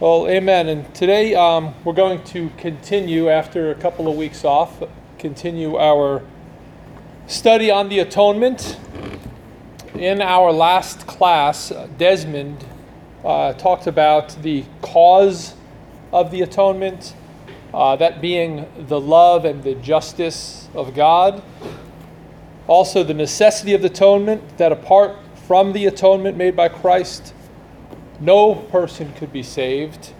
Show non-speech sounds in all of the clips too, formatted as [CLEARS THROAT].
Well, amen. And today um, we're going to continue, after a couple of weeks off, continue our study on the atonement. In our last class, Desmond uh, talked about the cause of the atonement, uh, that being the love and the justice of God. Also, the necessity of the atonement, that apart from the atonement made by Christ, no person could be saved.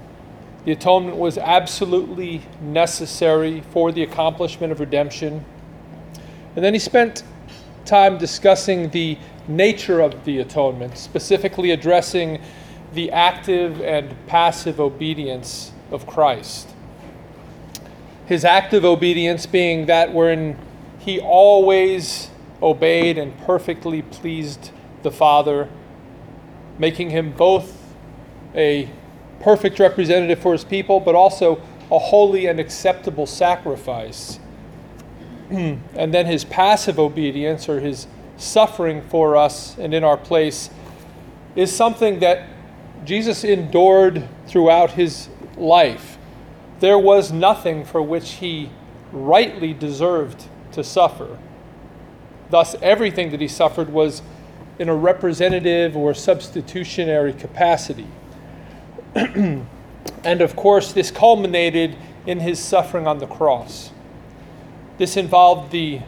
The atonement was absolutely necessary for the accomplishment of redemption. And then he spent time discussing the nature of the atonement, specifically addressing the active and passive obedience of Christ. His active obedience being that wherein he always obeyed and perfectly pleased the Father, making him both a perfect representative for his people, but also a holy and acceptable sacrifice. [CLEARS THROAT] and then his passive obedience or his suffering for us and in our place is something that Jesus endured throughout his life. There was nothing for which he rightly deserved to suffer. Thus, everything that he suffered was in a representative or substitutionary capacity. [CLEARS THROAT] and of course, this culminated in his suffering on the cross. This involved the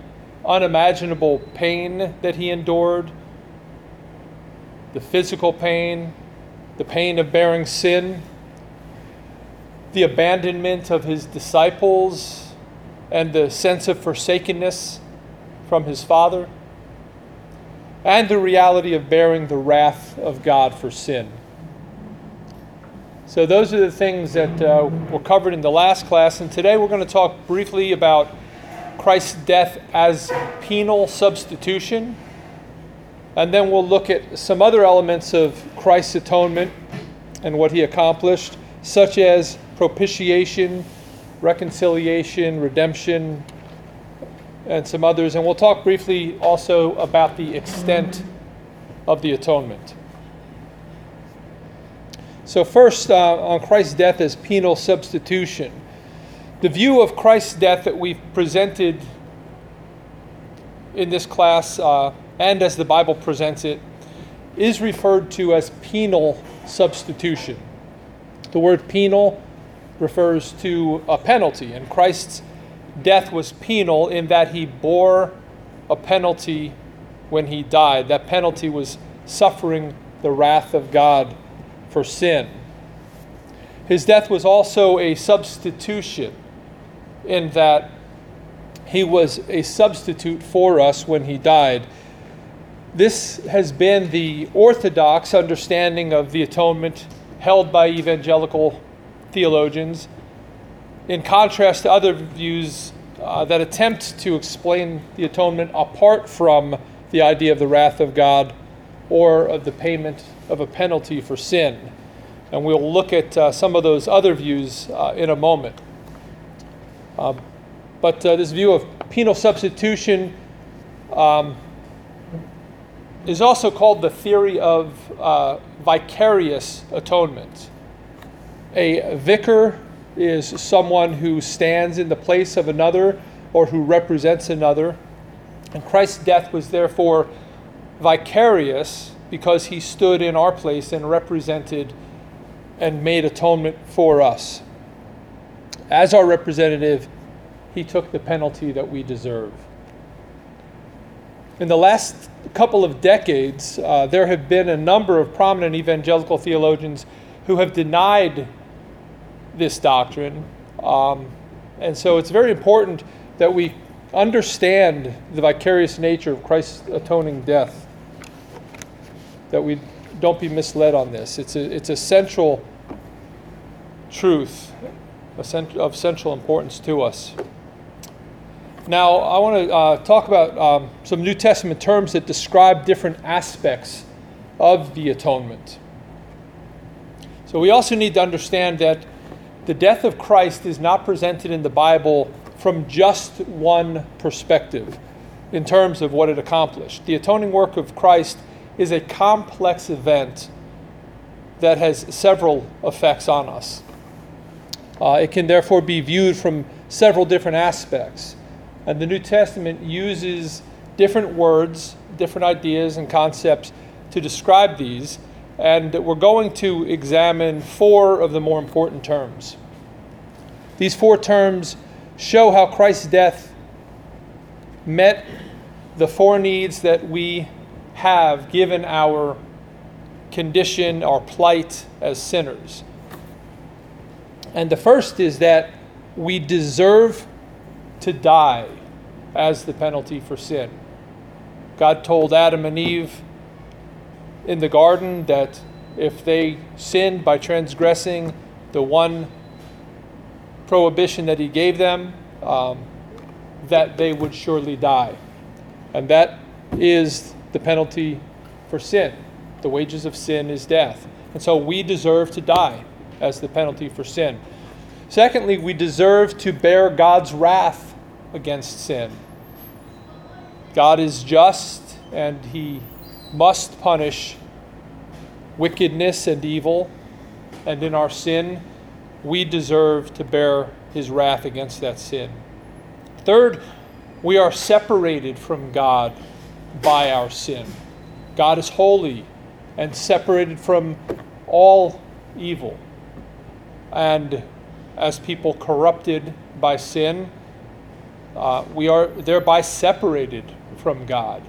unimaginable pain that he endured, the physical pain, the pain of bearing sin, the abandonment of his disciples, and the sense of forsakenness from his Father, and the reality of bearing the wrath of God for sin. So, those are the things that uh, were covered in the last class. And today we're going to talk briefly about Christ's death as penal substitution. And then we'll look at some other elements of Christ's atonement and what he accomplished, such as propitiation, reconciliation, redemption, and some others. And we'll talk briefly also about the extent of the atonement. So, first, uh, on Christ's death as penal substitution. The view of Christ's death that we've presented in this class uh, and as the Bible presents it is referred to as penal substitution. The word penal refers to a penalty, and Christ's death was penal in that he bore a penalty when he died. That penalty was suffering the wrath of God for sin. His death was also a substitution in that he was a substitute for us when he died. This has been the orthodox understanding of the atonement held by evangelical theologians, in contrast to other views uh, that attempt to explain the atonement apart from the idea of the wrath of God or of the payment of a penalty for sin. And we'll look at uh, some of those other views uh, in a moment. Uh, but uh, this view of penal substitution um, is also called the theory of uh, vicarious atonement. A vicar is someone who stands in the place of another or who represents another. And Christ's death was therefore vicarious because he stood in our place and represented and made atonement for us. As our representative, he took the penalty that we deserve. In the last couple of decades, uh, there have been a number of prominent evangelical theologians who have denied this doctrine. Um, and so it's very important that we understand the vicarious nature of Christ's atoning death that we don't be misled on this. It's a, it's a central truth of central importance to us. Now, I want to uh, talk about um, some New Testament terms that describe different aspects of the atonement. So, we also need to understand that the death of Christ is not presented in the Bible from just one perspective in terms of what it accomplished. The atoning work of Christ is a complex event that has several effects on us. Uh, it can therefore be viewed from several different aspects. And the New Testament uses different words, different ideas, and concepts to describe these. And we're going to examine four of the more important terms. These four terms show how Christ's death met the four needs that we have given our condition, our plight as sinners. And the first is that we deserve to die as the penalty for sin. God told Adam and Eve in the garden that if they sinned by transgressing the one prohibition that He gave them, um, that they would surely die. And that is the penalty for sin. The wages of sin is death. And so we deserve to die as the penalty for sin. Secondly, we deserve to bear God's wrath against sin. God is just and he must punish wickedness and evil. And in our sin, we deserve to bear his wrath against that sin. Third, we are separated from God by our sin. God is holy and separated from all evil. And as people corrupted by sin, uh, we are thereby separated from God.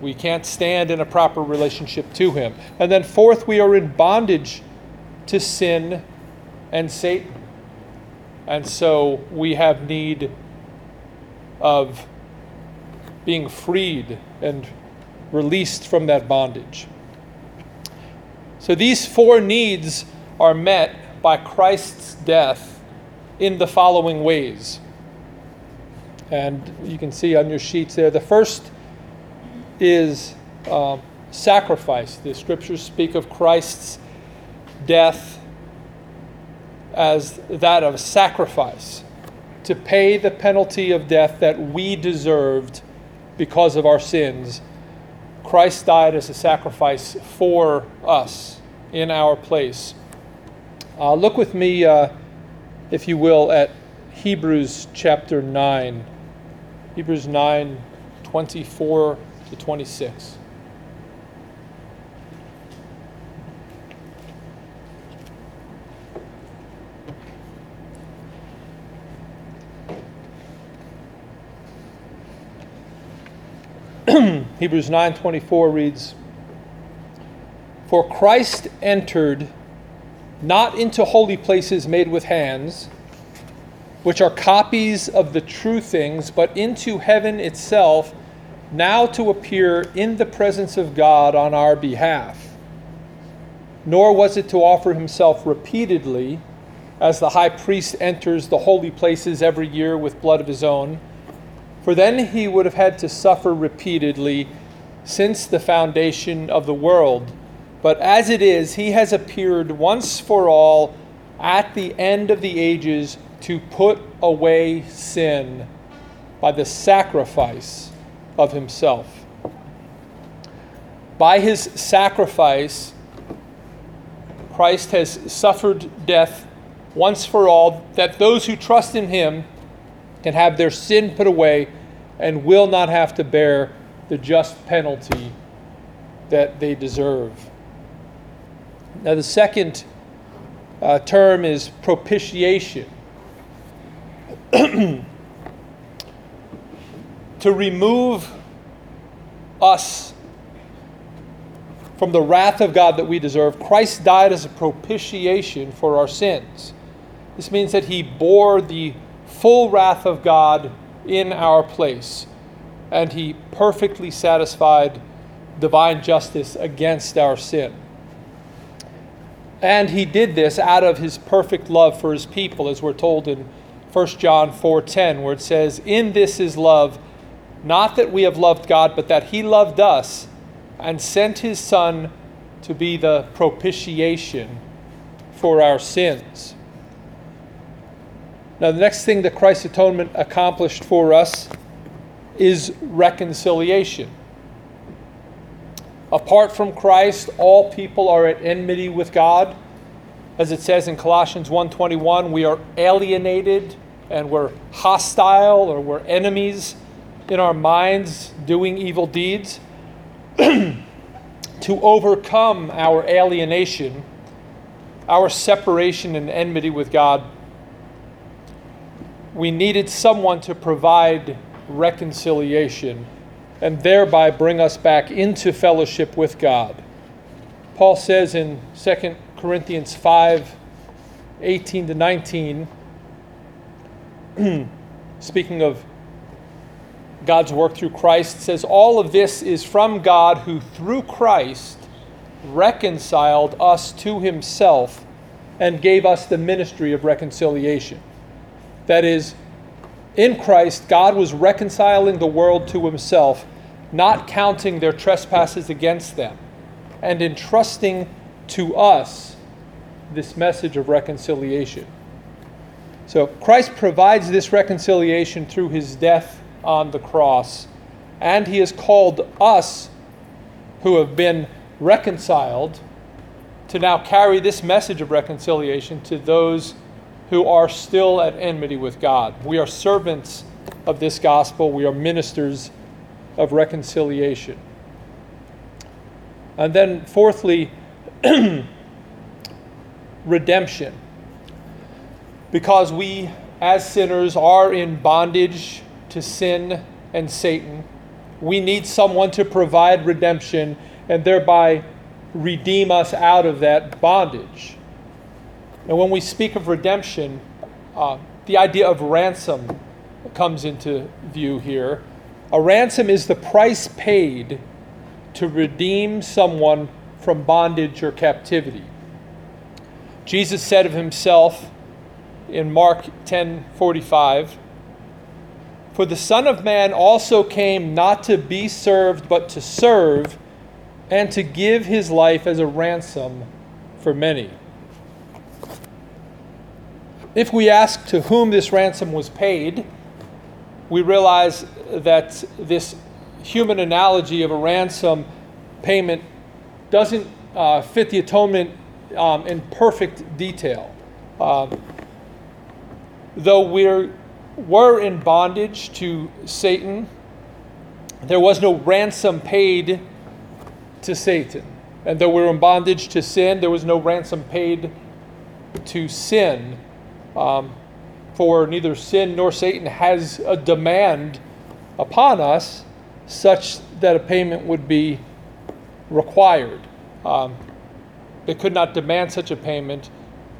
We can't stand in a proper relationship to Him. And then, fourth, we are in bondage to sin and Satan. And so we have need of being freed and released from that bondage. So these four needs are met by Christ's death in the following ways. And you can see on your sheets there. The first is uh, sacrifice. The scriptures speak of Christ's death as that of sacrifice to pay the penalty of death that we deserved because of our sins. Christ died as a sacrifice for us in our place. Uh, look with me, uh, if you will, at Hebrews chapter 9. Hebrews 9 24 to 26. [CLEARS THROAT] Hebrews 9:24 reads For Christ entered not into holy places made with hands which are copies of the true things but into heaven itself now to appear in the presence of God on our behalf. Nor was it to offer himself repeatedly as the high priest enters the holy places every year with blood of his own for then he would have had to suffer repeatedly since the foundation of the world. But as it is, he has appeared once for all at the end of the ages to put away sin by the sacrifice of himself. By his sacrifice, Christ has suffered death once for all, that those who trust in him can have their sin put away and will not have to bear the just penalty that they deserve. Now, the second uh, term is propitiation. [CLEARS THROAT] to remove us from the wrath of God that we deserve, Christ died as a propitiation for our sins. This means that he bore the full wrath of God in our place. And he perfectly satisfied divine justice against our sin. And he did this out of his perfect love for his people, as we're told in 1 John 4:10, where it says, "In this is love, not that we have loved God, but that he loved us and sent his son to be the propitiation for our sins." Now, the next thing that Christ's atonement accomplished for us is reconciliation. apart from Christ, all people are at enmity with God. As it says in Colossians 1:21, we are alienated and we're hostile or we're enemies in our minds doing evil deeds. [CLEARS THROAT] to overcome our alienation, our separation and enmity with God, we needed someone to provide reconciliation and thereby bring us back into fellowship with God. Paul says in 2 Corinthians 5 18 to 19, [CLEARS THROAT] speaking of God's work through Christ, says, All of this is from God who, through Christ, reconciled us to himself and gave us the ministry of reconciliation. That is, in Christ, God was reconciling the world to himself, not counting their trespasses against them, and entrusting to us this message of reconciliation. So Christ provides this reconciliation through his death on the cross, and he has called us who have been reconciled to now carry this message of reconciliation to those who are still at enmity with God. We are servants of this gospel, we are ministers of reconciliation. And then, fourthly, [CLEARS THROAT] redemption. Because we, as sinners, are in bondage to sin and Satan, we need someone to provide redemption and thereby redeem us out of that bondage. And when we speak of redemption, uh, the idea of ransom comes into view here. A ransom is the price paid to redeem someone from bondage or captivity. Jesus said of himself in Mark 10:45, "For the Son of man also came not to be served but to serve and to give his life as a ransom for many." If we ask to whom this ransom was paid, we realize that this human analogy of a ransom payment doesn't uh, fit the atonement um, in perfect detail. Um, though we were in bondage to Satan, there was no ransom paid to Satan. And though we were in bondage to sin, there was no ransom paid to sin. Um, for neither sin nor Satan has a demand upon us such that a payment would be required. Um, they could not demand such a payment,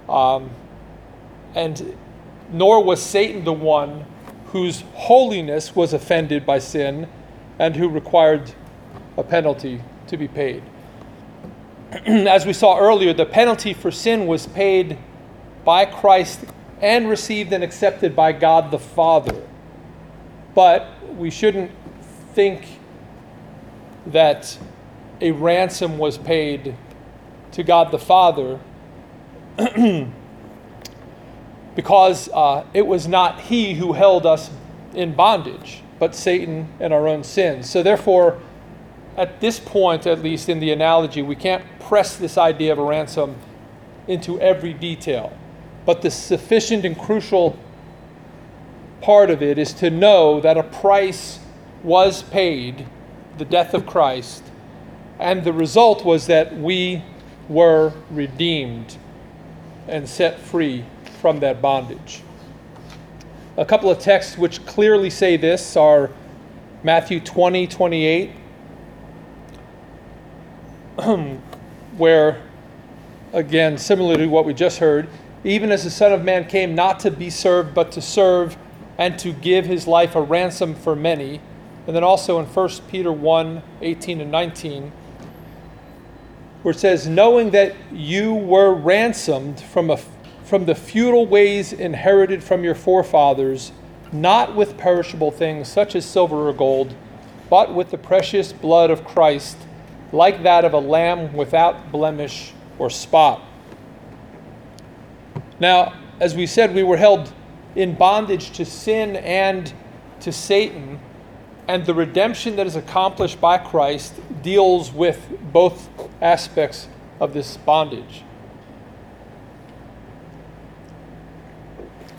um, and nor was Satan the one whose holiness was offended by sin and who required a penalty to be paid. [CLEARS THROAT] As we saw earlier, the penalty for sin was paid by Christ and received and accepted by God the Father. But we shouldn't think that a ransom was paid to God the Father [CLEARS THROAT] because uh, it was not He who held us in bondage, but Satan and our own sins. So, therefore, at this point, at least in the analogy, we can't press this idea of a ransom into every detail. But the sufficient and crucial part of it is to know that a price was paid, the death of Christ, and the result was that we were redeemed and set free from that bondage. A couple of texts which clearly say this are Matthew 20, 28, [CLEARS THROAT] where, again, similar to what we just heard, even as the Son of Man came not to be served, but to serve and to give his life a ransom for many. And then also in 1 Peter 1 18 and 19, where it says, Knowing that you were ransomed from, a, from the futile ways inherited from your forefathers, not with perishable things such as silver or gold, but with the precious blood of Christ, like that of a lamb without blemish or spot. Now, as we said, we were held in bondage to sin and to Satan. and the redemption that is accomplished by Christ deals with both aspects of this bondage.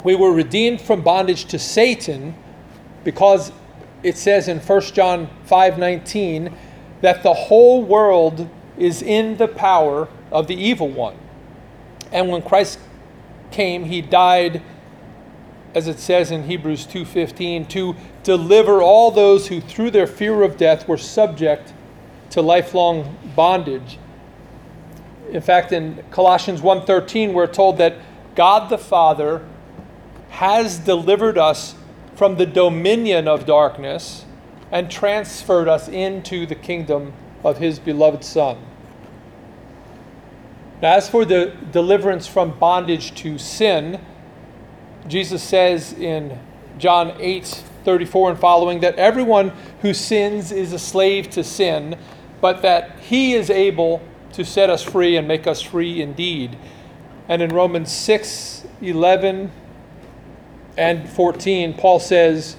We were redeemed from bondage to Satan because it says in 1 John 5:19 that the whole world is in the power of the evil one. And when Christ came, he died as it says in Hebrews 2:15 to deliver all those who through their fear of death were subject to lifelong bondage. In fact, in Colossians 1:13 we're told that God the Father has delivered us from the dominion of darkness and transferred us into the kingdom of his beloved Son. Now, as for the deliverance from bondage to sin, Jesus says in John 8 34 and following that everyone who sins is a slave to sin, but that he is able to set us free and make us free indeed. And in Romans 6 11 and 14, Paul says,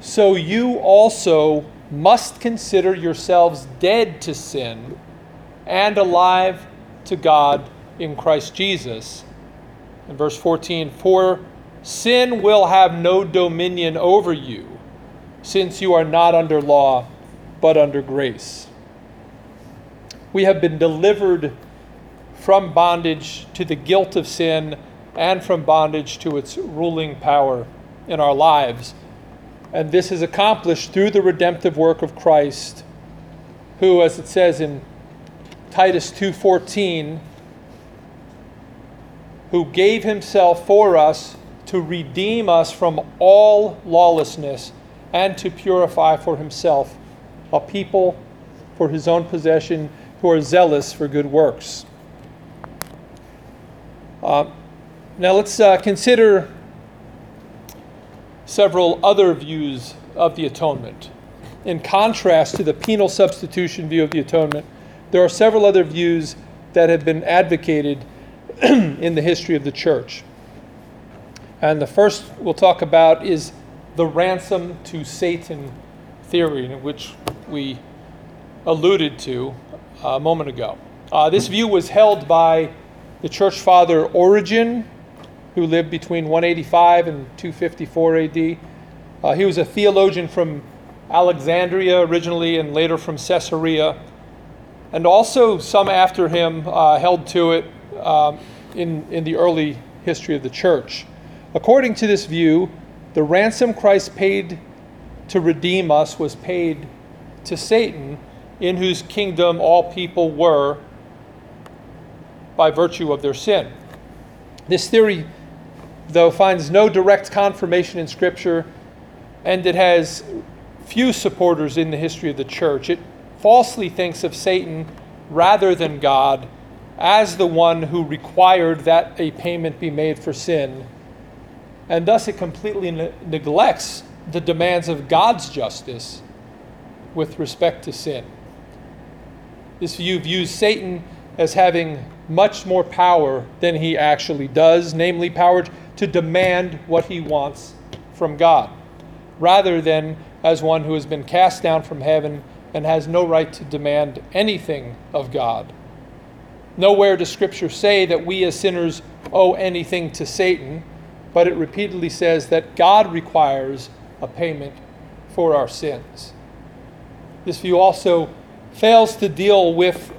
So you also must consider yourselves dead to sin and alive to God in Christ Jesus. In verse 14, for sin will have no dominion over you, since you are not under law, but under grace. We have been delivered from bondage to the guilt of sin and from bondage to its ruling power in our lives. And this is accomplished through the redemptive work of Christ, who, as it says in Titus 2:14, who gave himself for us to redeem us from all lawlessness and to purify for himself a people for his own possession who are zealous for good works. Uh, now let's uh, consider several other views of the atonement. In contrast to the penal substitution view of the atonement, there are several other views that have been advocated [CLEARS THROAT] in the history of the church. And the first we'll talk about is the ransom to Satan theory, which we alluded to a moment ago. Uh, this view was held by the church father Origen who lived between 185 and 254 AD. Uh, he was a theologian from Alexandria originally and later from Caesarea. And also, some after him uh, held to it um, in, in the early history of the church. According to this view, the ransom Christ paid to redeem us was paid to Satan, in whose kingdom all people were by virtue of their sin. This theory though finds no direct confirmation in Scripture, and it has few supporters in the history of the church. It falsely thinks of Satan rather than God as the one who required that a payment be made for sin, and thus it completely ne- neglects the demands of God's justice with respect to sin. This view views Satan as having much more power than he actually does, namely, power to demand what he wants from God, rather than as one who has been cast down from heaven and has no right to demand anything of God. Nowhere does Scripture say that we as sinners owe anything to Satan, but it repeatedly says that God requires a payment for our sins. This view also fails to deal with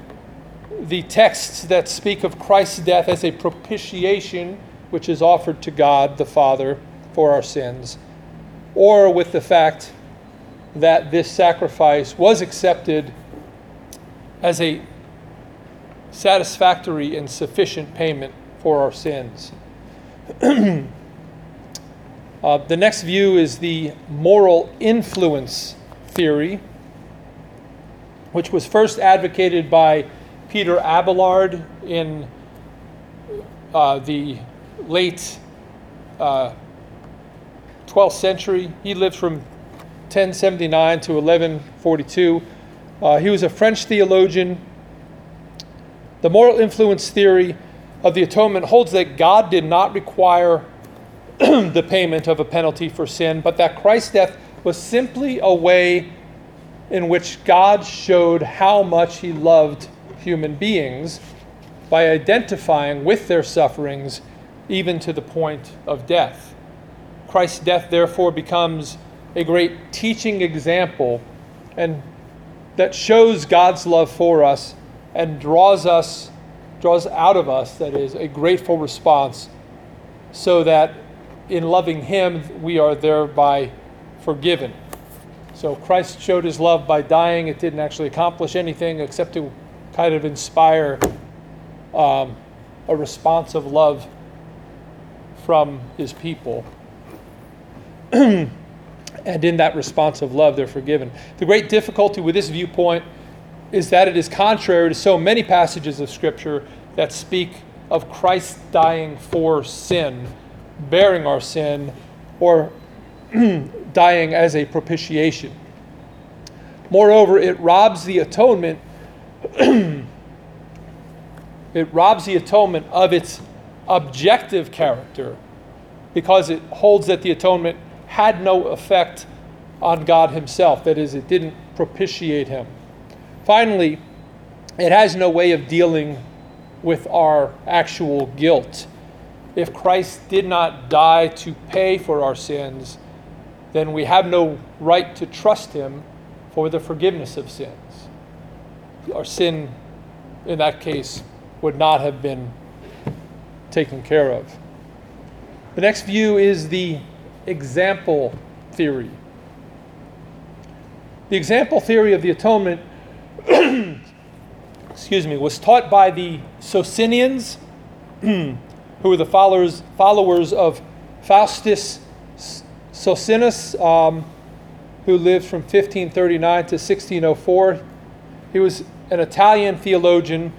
the texts that speak of Christ's death as a propitiation which is offered to God the Father for our sins, or with the fact that this sacrifice was accepted as a satisfactory and sufficient payment for our sins. [CLEARS THROAT] uh, the next view is the moral influence theory, which was first advocated by Peter Abelard in uh, the late uh, 12th century. He lived from 1079 to 1142. Uh, he was a French theologian. The moral influence theory of the atonement holds that God did not require [CLEARS THROAT] the payment of a penalty for sin, but that Christ's death was simply a way in which God showed how much He loved human beings by identifying with their sufferings, even to the point of death. Christ's death, therefore, becomes a great teaching example and that shows God's love for us and draws us draws out of us that is a grateful response so that in loving him we are thereby forgiven. So christ showed his love by dying. It didn't actually accomplish anything except to kind of inspire um, a response of love from his people [CLEARS THROAT] and in that response of love they're forgiven the great difficulty with this viewpoint is that it is contrary to so many passages of Scripture that speak of Christ dying for sin, bearing our sin, or [CLEARS THROAT] dying as a propitiation. Moreover, it robs the atonement. [CLEARS THROAT] it robs the atonement of its objective character because it holds that the atonement had no effect on God Himself. That is, it didn't propitiate Him. Finally, it has no way of dealing with our actual guilt. If Christ did not die to pay for our sins, then we have no right to trust him for the forgiveness of sins. Our sin, in that case, would not have been taken care of. The next view is the example theory. The example theory of the atonement [CLEARS THROAT] excuse me, was taught by the Socinians, [CLEARS THROAT] who were the followers, followers of Faustus Socinus, um, who lived from 1539 to 1604. He was an Italian theologian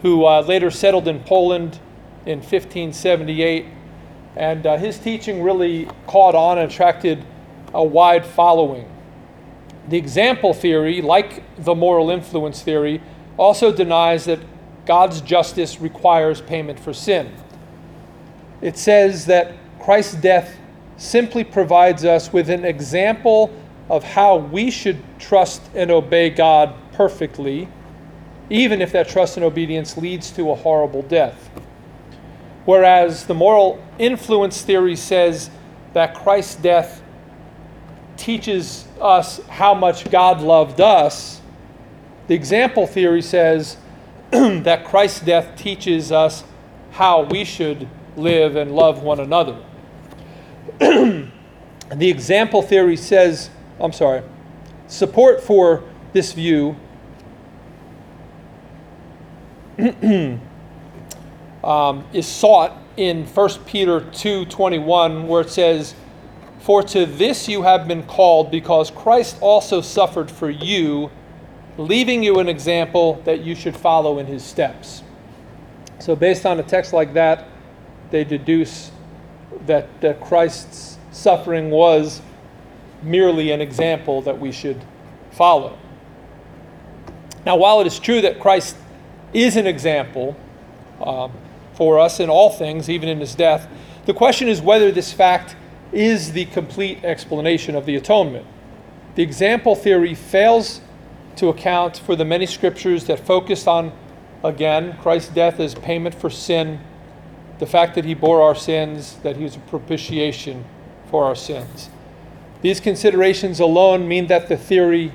who uh, later settled in Poland in 1578. And uh, his teaching really caught on and attracted a wide following. The example theory, like the moral influence theory, also denies that God's justice requires payment for sin. It says that Christ's death simply provides us with an example of how we should trust and obey God perfectly, even if that trust and obedience leads to a horrible death. Whereas the moral influence theory says that Christ's death teaches us how much God loved us, the example theory says [CLEARS THROAT] that Christ's death teaches us how we should live and love one another. [CLEARS THROAT] the example theory says, I'm sorry, support for this view [CLEARS THROAT] um, is sought in 1 Peter 2:21 where it says for to this you have been called, because Christ also suffered for you, leaving you an example that you should follow in his steps. So, based on a text like that, they deduce that, Christ's suffering was merely an example that we should follow. Now, while it is true that Christ is an example um, for us in all things, even in his death, the question is whether this fact is the complete explanation of the atonement. The example theory fails to account for the many scriptures that focus on, again, Christ's death as payment for sin, the fact that he bore our sins, that he was a propitiation for our sins. These considerations alone mean that the theory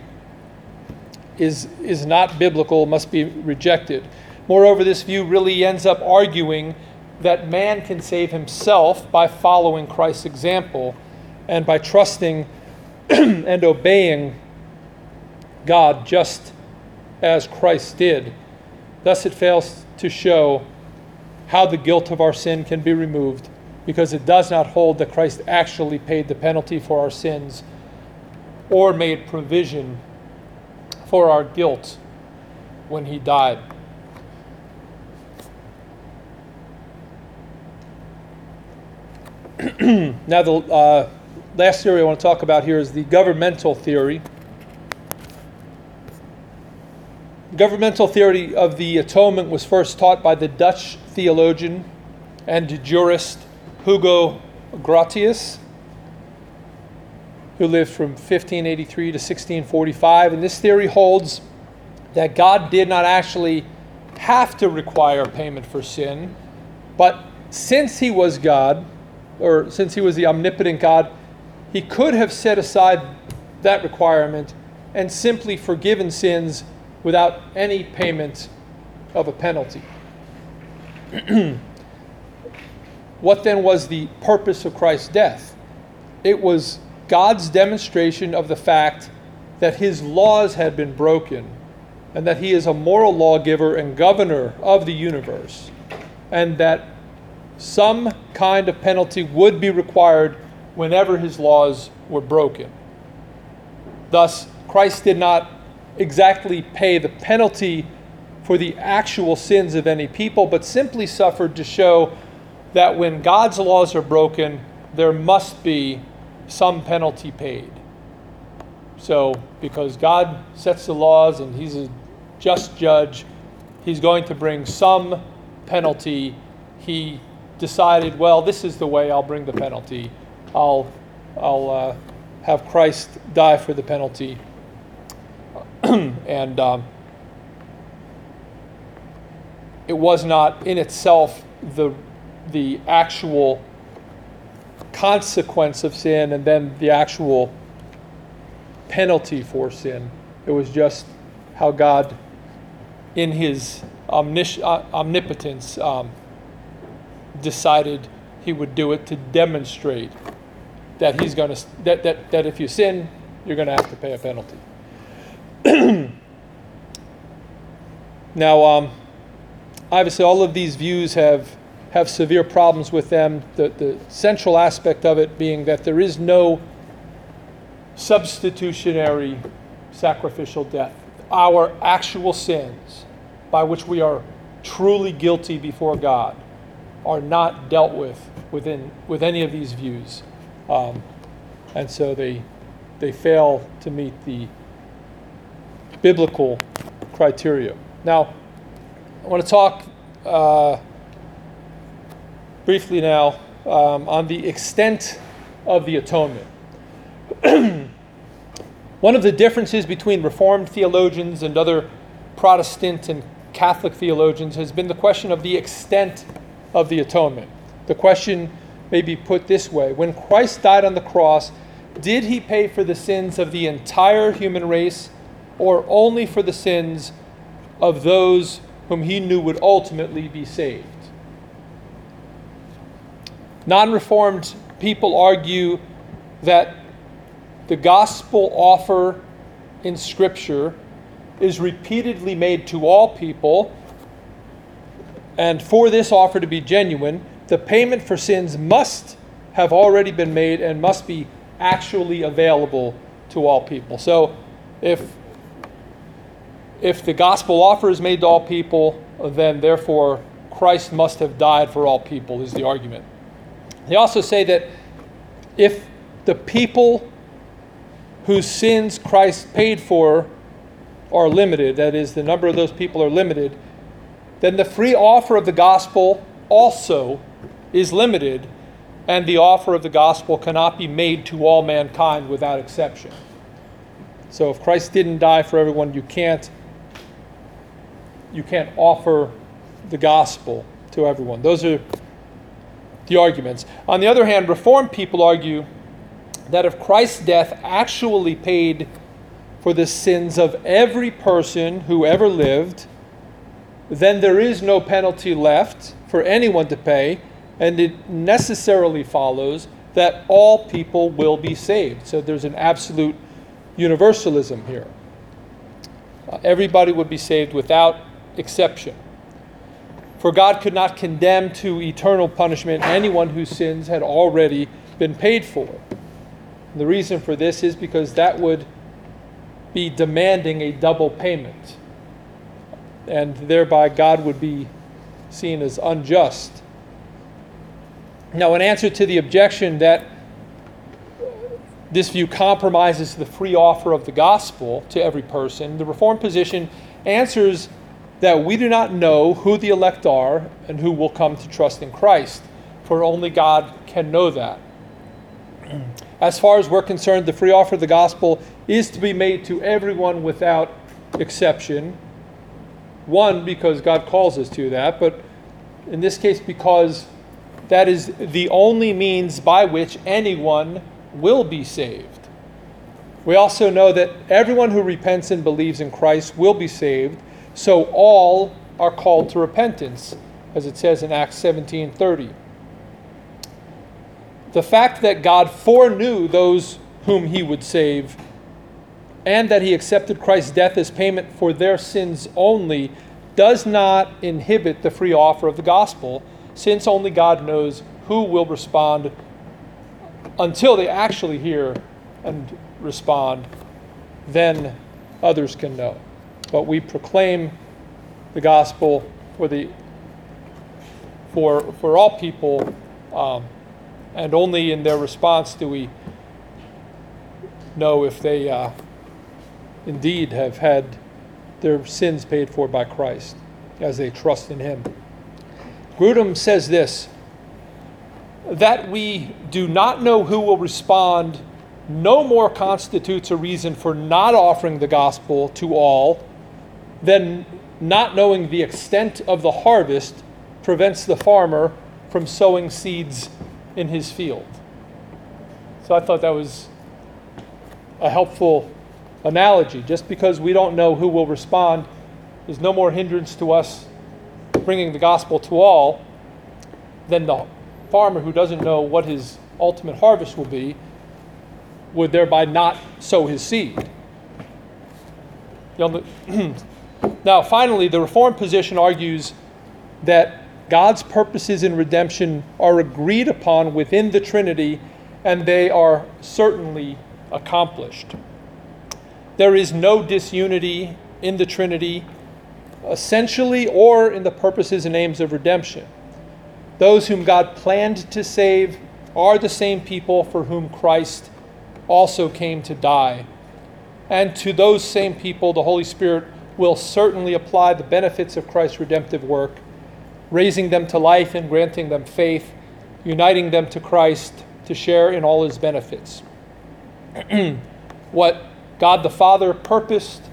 is, is not biblical, must be rejected. Moreover, this view really ends up arguing that man can save himself by following Christ's example and by trusting [CLEARS THROAT] and obeying God just as Christ did. Thus, it fails to show how the guilt of our sin can be removed because it does not hold that Christ actually paid the penalty for our sins or made provision for our guilt when he died. [CLEARS THROAT] now, the uh, last theory I want to talk about here is the governmental theory. Governmental theory of the atonement was first taught by the Dutch theologian and jurist Hugo Grotius. who lived from 1583 to 1645. And this theory holds that God did not actually have to require payment for sin, but since he was God, or since he was the omnipotent God, he could have set aside that requirement and simply forgiven sins without any payment of a penalty. [CLEARS THROAT] what then was the purpose of Christ's death? It was God's demonstration of the fact that his laws had been broken and that he is a moral lawgiver and governor of the universe, and that some kind of penalty would be required whenever his laws were broken. Thus, Christ did not exactly pay the penalty for the actual sins of any people, but simply suffered to show that when God's laws are broken, there must be some penalty paid. So, because God sets the laws and He's a just judge, He's going to bring some penalty. He decided, well, this is the way I'll bring the penalty. I'll, I'll uh, have Christ die for the penalty. [CLEARS THROAT] and um, it was not in itself the, the actual consequence of sin and then the actual penalty for sin. It was just how God, in his omnipotence, um, decided he would do it to demonstrate that he's going to that, that, that if you sin, you're going to have to pay a penalty. [CLEARS THROAT] now, um, obviously, all of these views have have severe problems with them. The, the central aspect of it being that there is no substitutionary sacrificial death. Our actual sins, by which we are truly guilty before God, are not dealt with within with any of these views, um, and so they they fail to meet the biblical criteria. Now, I want to talk. Uh, briefly now um, on the extent of the atonement. [CLEARS THROAT] One of the differences between Reformed theologians and other Protestant and Catholic theologians has been the question of the extent of the atonement. The question may be put this way When Christ died on the cross, did he pay for the sins of the entire human race or only for the sins of those whom he knew would ultimately be saved? Non reformed people argue that the gospel offer in Scripture is repeatedly made to all people, and for this offer to be genuine, the payment for sins must have already been made and must be actually available to all people. So, if if the gospel offer is made to all people, then therefore Christ must have died for all people, is the argument. They also say that if the people whose sins Christ paid for are limited, that is, the number of those people are limited, then the free offer of the gospel also is limited, and the offer of the gospel cannot be made to all mankind without exception. So if Christ didn't die for everyone, you can't you can't offer the gospel to everyone. Those are the arguments. On the other hand, Reformed people argue that if Christ's death actually paid for the sins of every person who ever lived, then there is no penalty left for anyone to pay, and it necessarily follows that all people will be saved. So there's an absolute universalism here. Uh, everybody would be saved without exception. For God could not condemn to eternal punishment anyone whose sins had already been paid for. And the reason for this is because that would be demanding a double payment. And thereby, God would be seen as unjust. Now, in answer to the objection that this view compromises the free offer of the gospel to every person, the Reformed position answers that we do not know who the elect are and who will come to trust in Christ, for only God can know that. As far as we're concerned, the free offer of the gospel is to be made to everyone without exception. One, because God calls us to that, but in this case, because that is the only means by which anyone will be saved. We also know that everyone who repents and believes in Christ will be saved, so all are called to repentance, as it says in Acts 17:30. The fact that God foreknew those whom he would save and that he accepted Christ's death as payment for their sins only does not inhibit the free offer of the gospel, since only God knows who will respond until they actually hear and respond, then others can know. But we proclaim the gospel for the for for all people, um, and only in their response do we know if they uh, indeed have had their sins paid for by Christ as they trust in Him. Grudem says this that we do not know who will respond no more constitutes a reason for not offering the gospel to all than not knowing the extent of the harvest prevents the farmer from sowing seeds in his field. So I thought that was a helpful analogy. Just because we don't know who will respond is no more hindrance to us bringing the gospel to all than the farmer who doesn't know what his ultimate harvest will be would thereby not sow his seed. [CLEARS THROAT] now, finally, the Reformed position argues that God's purposes in redemption are agreed upon within the Trinity and they are certainly accomplished. There is no disunity in the Trinity, essentially, or in the purposes and aims of redemption. Those whom God planned to save are the same people for whom Christ also came to die. And to those same people, the Holy Spirit will certainly apply the benefits of Christ's redemptive work, raising them to life and granting them faith, uniting them to Christ to share in all his benefits. [CLEARS THROAT] what God the Father purposed,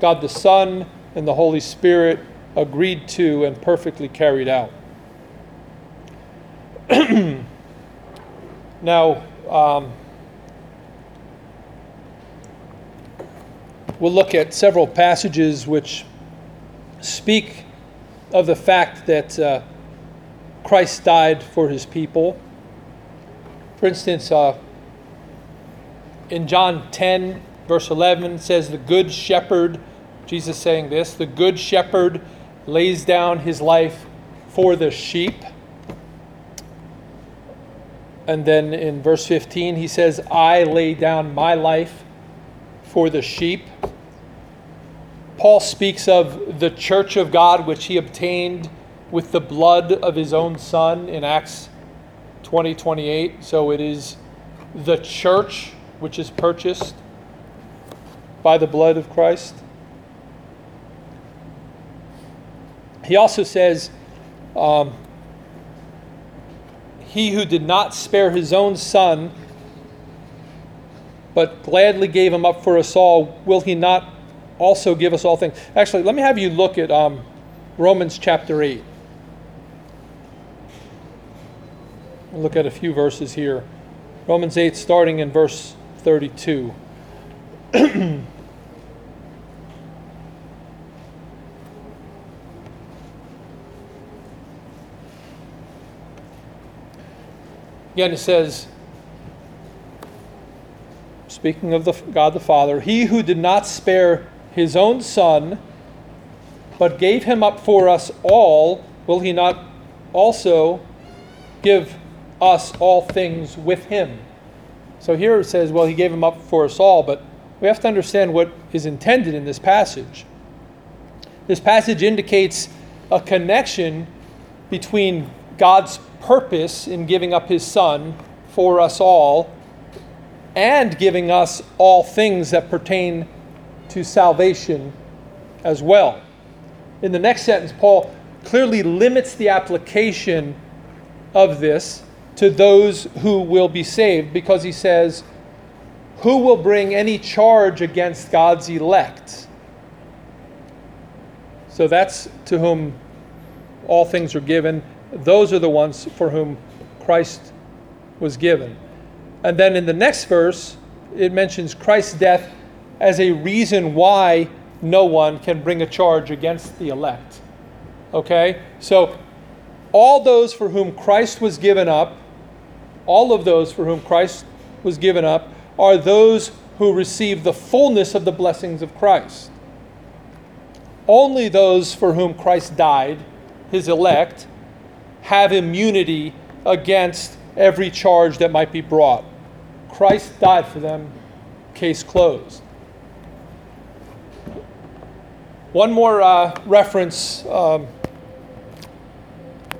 God the Son, and the Holy Spirit agreed to and perfectly carried out. [CLEARS THROAT] now, um, We'll look at several passages which speak of the fact that uh, Christ died for his people. For instance, uh, in John 10, verse 11, says, The good shepherd, Jesus saying this, the good shepherd lays down his life for the sheep. And then in verse 15, he says, I lay down my life for the sheep. Paul speaks of the church of God which he obtained with the blood of his own son in Acts 20 28. So it is the church which is purchased by the blood of Christ. He also says, um, He who did not spare his own son, but gladly gave him up for us all, will he not also give us all things. Actually, let me have you look at um, Romans chapter 8. We'll look at a few verses here. Romans 8, starting in verse 32. [CLEARS THROAT] Again, it says, speaking of the God the Father, he who did not spare his own son, but gave him up for us all, will he not also give us all things with him? So here it says, well, he gave him up for us all, but we have to understand what is intended in this passage. This passage indicates a connection between God's purpose in giving up his son for us all and giving us all things that pertain to salvation as well. In the next sentence, Paul clearly limits the application of this to those who will be saved because he says, who will bring any charge against God's elect? So that's to whom all things are given. Those are the ones for whom Christ was given. And then in the next verse, it mentions Christ's death as a reason why no one can bring a charge against the elect. Okay? So all those for whom Christ was given up, all of those for whom Christ was given up, are those who receive the fullness of the blessings of Christ. Only those for whom Christ died, his elect, have immunity against every charge that might be brought. Christ died for them, case closed. One more uh, reference um,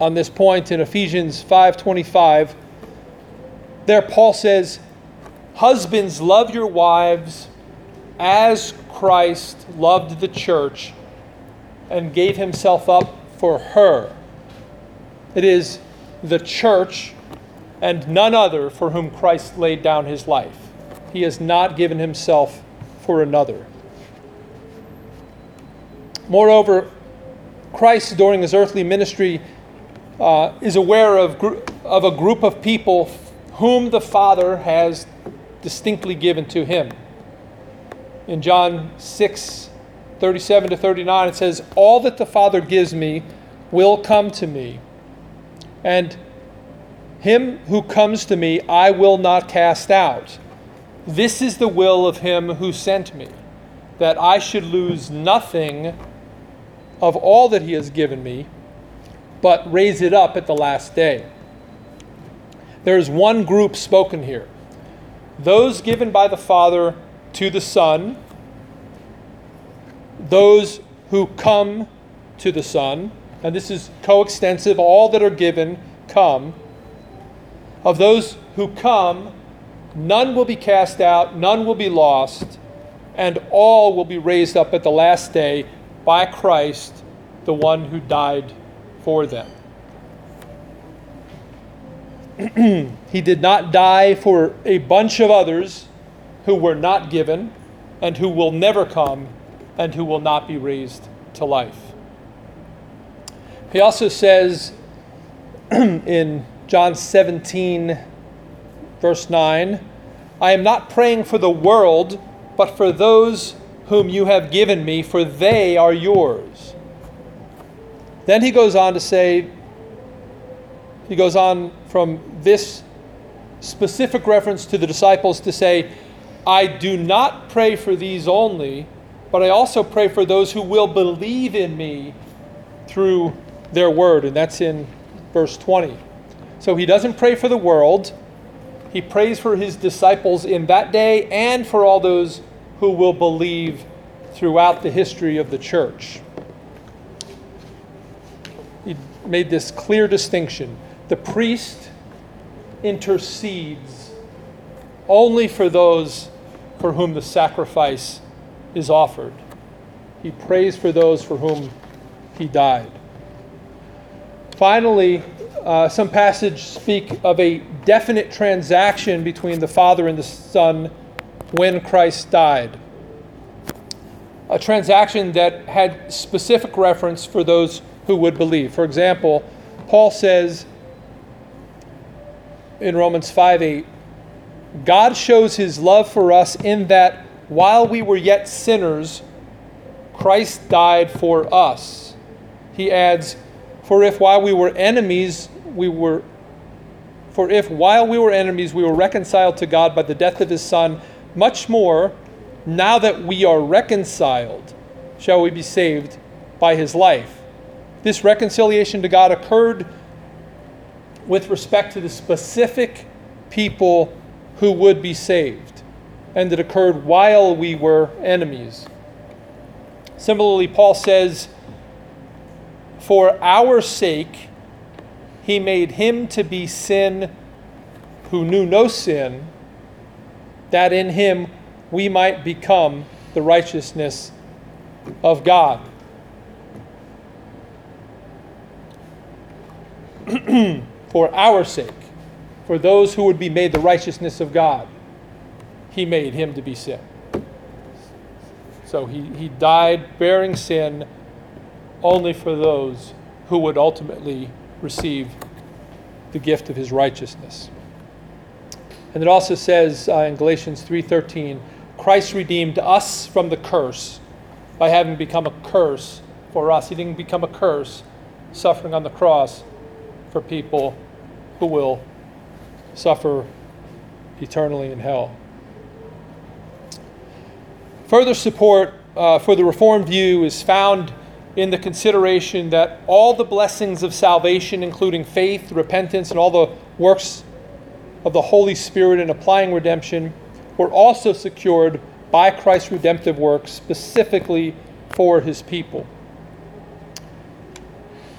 on this point in Ephesians 5:25. There Paul says, "Husbands love your wives as Christ loved the church and gave himself up for her." It is the church and none other for whom Christ laid down his life. He has not given himself for another. Moreover, Christ, during his earthly ministry, uh, is aware of, gr- of a group of people whom the Father has distinctly given to him. In John 6 37 to 39, it says, All that the Father gives me will come to me, and him who comes to me I will not cast out. This is the will of him who sent me, that I should lose nothing of all that he has given me, but raise it up at the last day. There is one group spoken here those given by the Father to the Son, those who come to the Son, and this is coextensive, all that are given come. Of those who come, none will be cast out, none will be lost, and all will be raised up at the last day by Christ, the one who died for them. [CLEARS THROAT] he did not die for a bunch of others who were not given and who will never come and who will not be raised to life. He also says [CLEARS THROAT] in John 17, verse 9, I am not praying for the world, but for those whom you have given me, for they are yours. Then he goes on to say, he goes on from this specific reference to the disciples to say, I do not pray for these only, but I also pray for those who will believe in me through their word. And that's in verse 20. So he doesn't pray for the world, he prays for his disciples in that day and for all those who will believe throughout the history of the church. He made this clear distinction. The priest intercedes only for those for whom the sacrifice is offered. He prays for those for whom he died. Finally, uh, some passages speak of a definite transaction between the Father and the Son when Christ died. A transaction that had specific reference for those who would believe. For example, Paul says in Romans 5 8, God shows his love for us in that while we were yet sinners, Christ died for us. He adds, For if while we were enemies, we were for if while we were enemies we were reconciled to God by the death of his Son, much more, now that we are reconciled, shall we be saved by his life. This reconciliation to God occurred with respect to the specific people who would be saved, and it occurred while we were enemies. Similarly, Paul says, For our sake, he made him to be sin who knew no sin, that in him we might become the righteousness of God. [CLEARS THROAT] for our sake, for those who would be made the righteousness of God. he made him to be sin. So he, he died bearing sin only for those who would ultimately receive the gift of his righteousness. And it also says uh, in Galatians 3:13, Christ redeemed us from the curse by having become a curse for us. He didn't become a curse suffering on the cross for people who will suffer eternally in hell. Further support uh, for the Reformed view is found in the consideration that all the blessings of salvation, including faith, repentance, and all the works of the Holy Spirit in applying redemption, were also secured by Christ's redemptive work specifically for his people.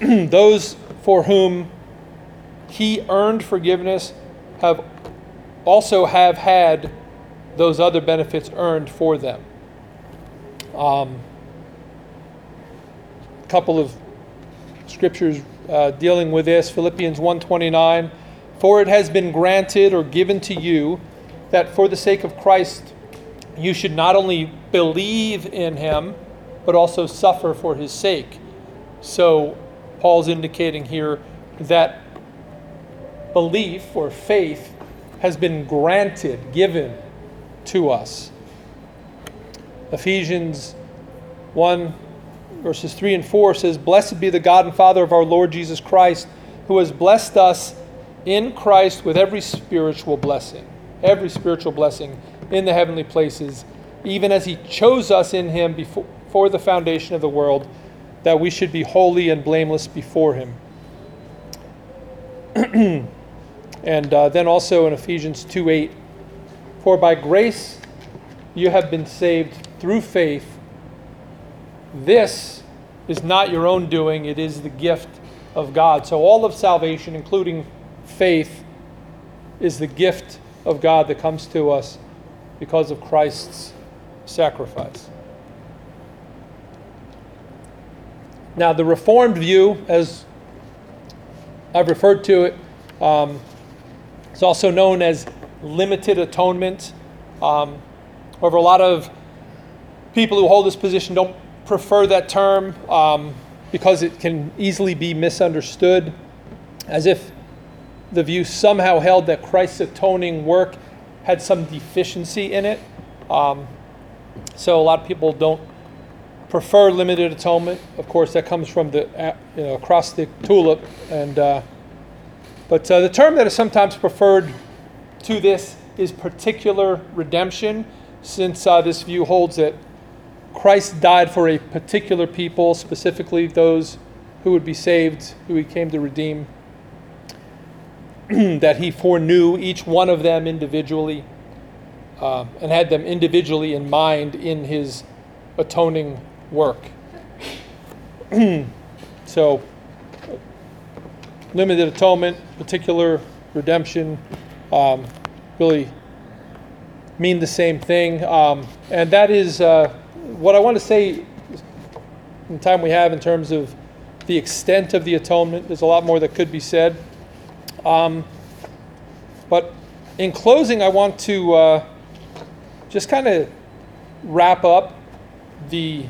[CLEARS THROAT] Those for whom he earned forgiveness have also have had those other benefits earned for them. Um, couple of scriptures uh, dealing with this. Philippians 1.29 for it has been granted or given to you that for the sake of christ you should not only believe in him but also suffer for his sake. So paul's indicating here that belief or faith has been granted given to us. Ephesians 1, verses 3 and 4 says, Blessed be the God and Father of our Lord Jesus Christ, who has blessed us in Christ with every spiritual blessing, every spiritual blessing in the heavenly places, even as he chose us in him before, the foundation of the world, that we should be holy and blameless before him. [CLEARS THROAT] and uh, then also in Ephesians 2 8, for by grace you have been saved through faith. This is not your own doing, it is the gift of God. So, all of salvation, including faith, is the gift of God that comes to us because of Christ's sacrifice. Now, the Reformed view, as I've referred to it, um, is also known as limited atonement. Um, however, a lot of people who hold this position don't prefer that term um, because it can easily be misunderstood as if the view somehow held that Christ's atoning work had some deficiency in it. Um, so a lot of people don't prefer limited atonement. Of course, that comes from the uh, you know acrostic tulip, and uh, but uh, the term that is sometimes preferred to this is particular redemption, since uh, this view holds that Christ died for a particular people, specifically those who would be saved, who he came to redeem, [CLEARS THROAT] that he foreknew each one of them individually uh, and had them individually in mind in his atoning work. [CLEARS THROAT] so, limited atonement, particular redemption, um, really mean the same thing. Um, and that is. Uh, what I want to say in time we have in terms of the extent of the atonement, there's a lot more that could be said. Um, but in closing, I want to uh, just kind of wrap up the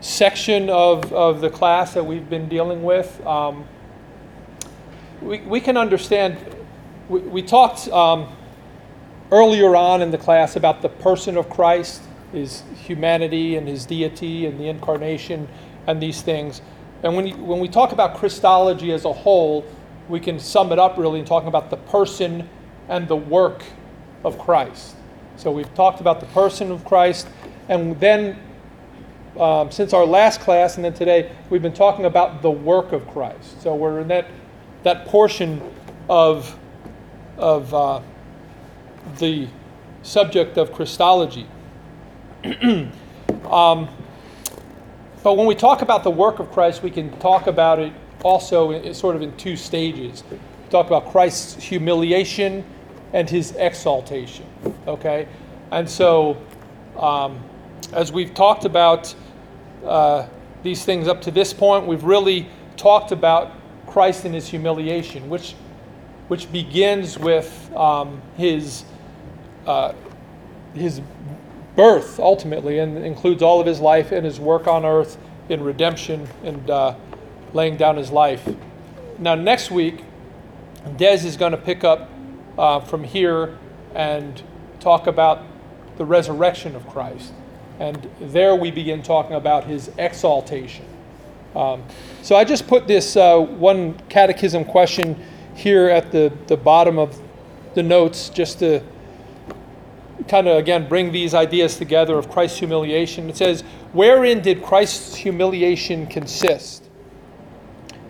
section of, of the class that we've been dealing with. Um, we, we can understand, we, we talked um, earlier on in the class about the person of Christ his humanity and his deity and the incarnation and these things. And when, when we talk about Christology as a whole, we can sum it up really in talking about the person and the work of Christ. So we've talked about the person of Christ, and then um, since our last class and then today, we've been talking about the work of Christ. So we're in that, that portion of, of uh, the subject of Christology. [CLEARS THROAT] um, but when we talk about the work of Christ, we can talk about it also in, sort of in two stages. We talk about Christ's humiliation and his exaltation. Okay? And so, um, as we've talked about uh, these things up to this point, we've really talked about Christ and his humiliation, which, which begins with um, his uh, his birth ultimately, and includes all of his life and his work on earth in redemption and uh, laying down his life. Now, next week, Des is going to pick up uh, from here and talk about the resurrection of Christ. And there we begin talking about his exaltation. Um, so I just put this uh, one catechism question here at the, the bottom of the notes just to kind of again bring these ideas together of Christ's humiliation. It says, Wherein did Christ's humiliation consist?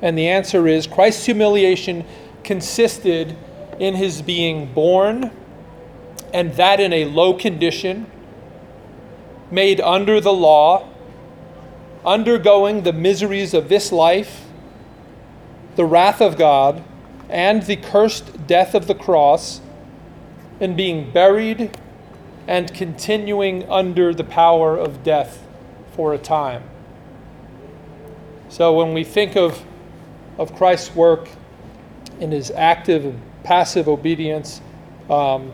And the answer is Christ's humiliation consisted in his being born, and that in a low condition, made under the law, undergoing the miseries of this life, the wrath of God, and the cursed death of the cross, and being buried and continuing under the power of death for a time. So when we think of, of Christ's work in his active and passive obedience, um,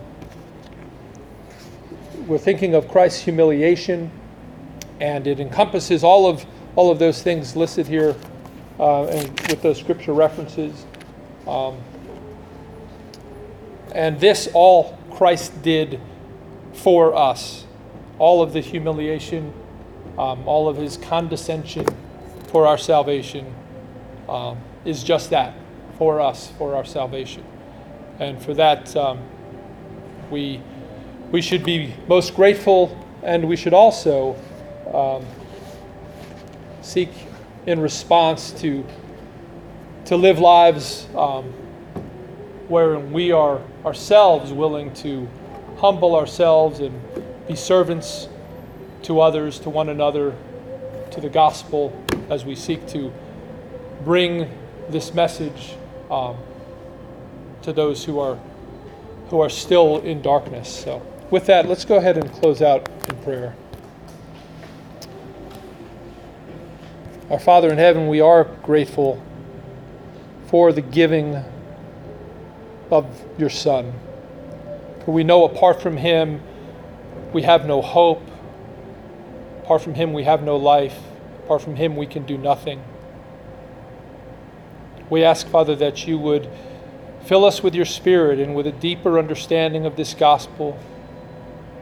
we're thinking of Christ's humiliation, and it encompasses all of all of those things listed here uh, and with those scripture references. Um, and this all Christ did for us. All of the humiliation, um, all of his condescension for our salvation um, is just that for us, for our salvation. And for that, um, we, we should be most grateful, and we should also um, seek in response to, to live lives um, wherein we are ourselves willing to humble ourselves and be servants to others, to one another, to the gospel as we seek to bring this message um, to those who are who are still in darkness. So, with that, let's go ahead and close out in prayer. Our Father in heaven, we are grateful for the giving of your Son. For we know apart from him, we have no hope. Apart from him, we have no life. Apart from him, we can do nothing. We ask, Father, that you would fill us with your Spirit and with a deeper understanding of this gospel,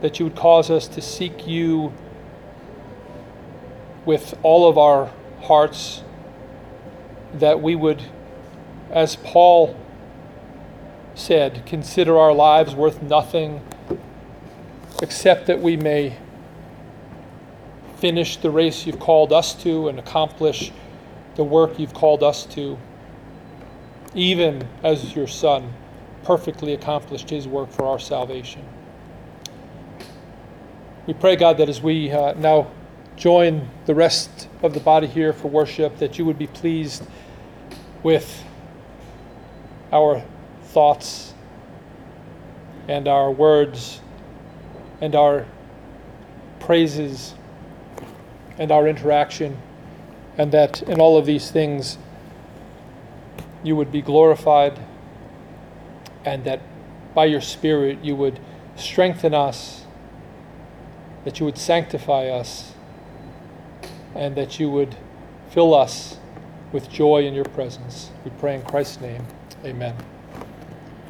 that you would cause us to seek you with all of our hearts, that we would, as Paul said, Consider our lives worth nothing except that we may finish the race you've called us to and accomplish the work you've called us to, even as your Son perfectly accomplished his work for our salvation. We pray, God, that as we uh, now join the rest of the body here for worship, that you would be pleased with our thoughts and our words and our praises and our interaction, and that in all of these things you would be glorified, and that by your Spirit you would strengthen us, that you would sanctify us, and that you would fill us with joy in your presence. We pray in Christ's name. Amen.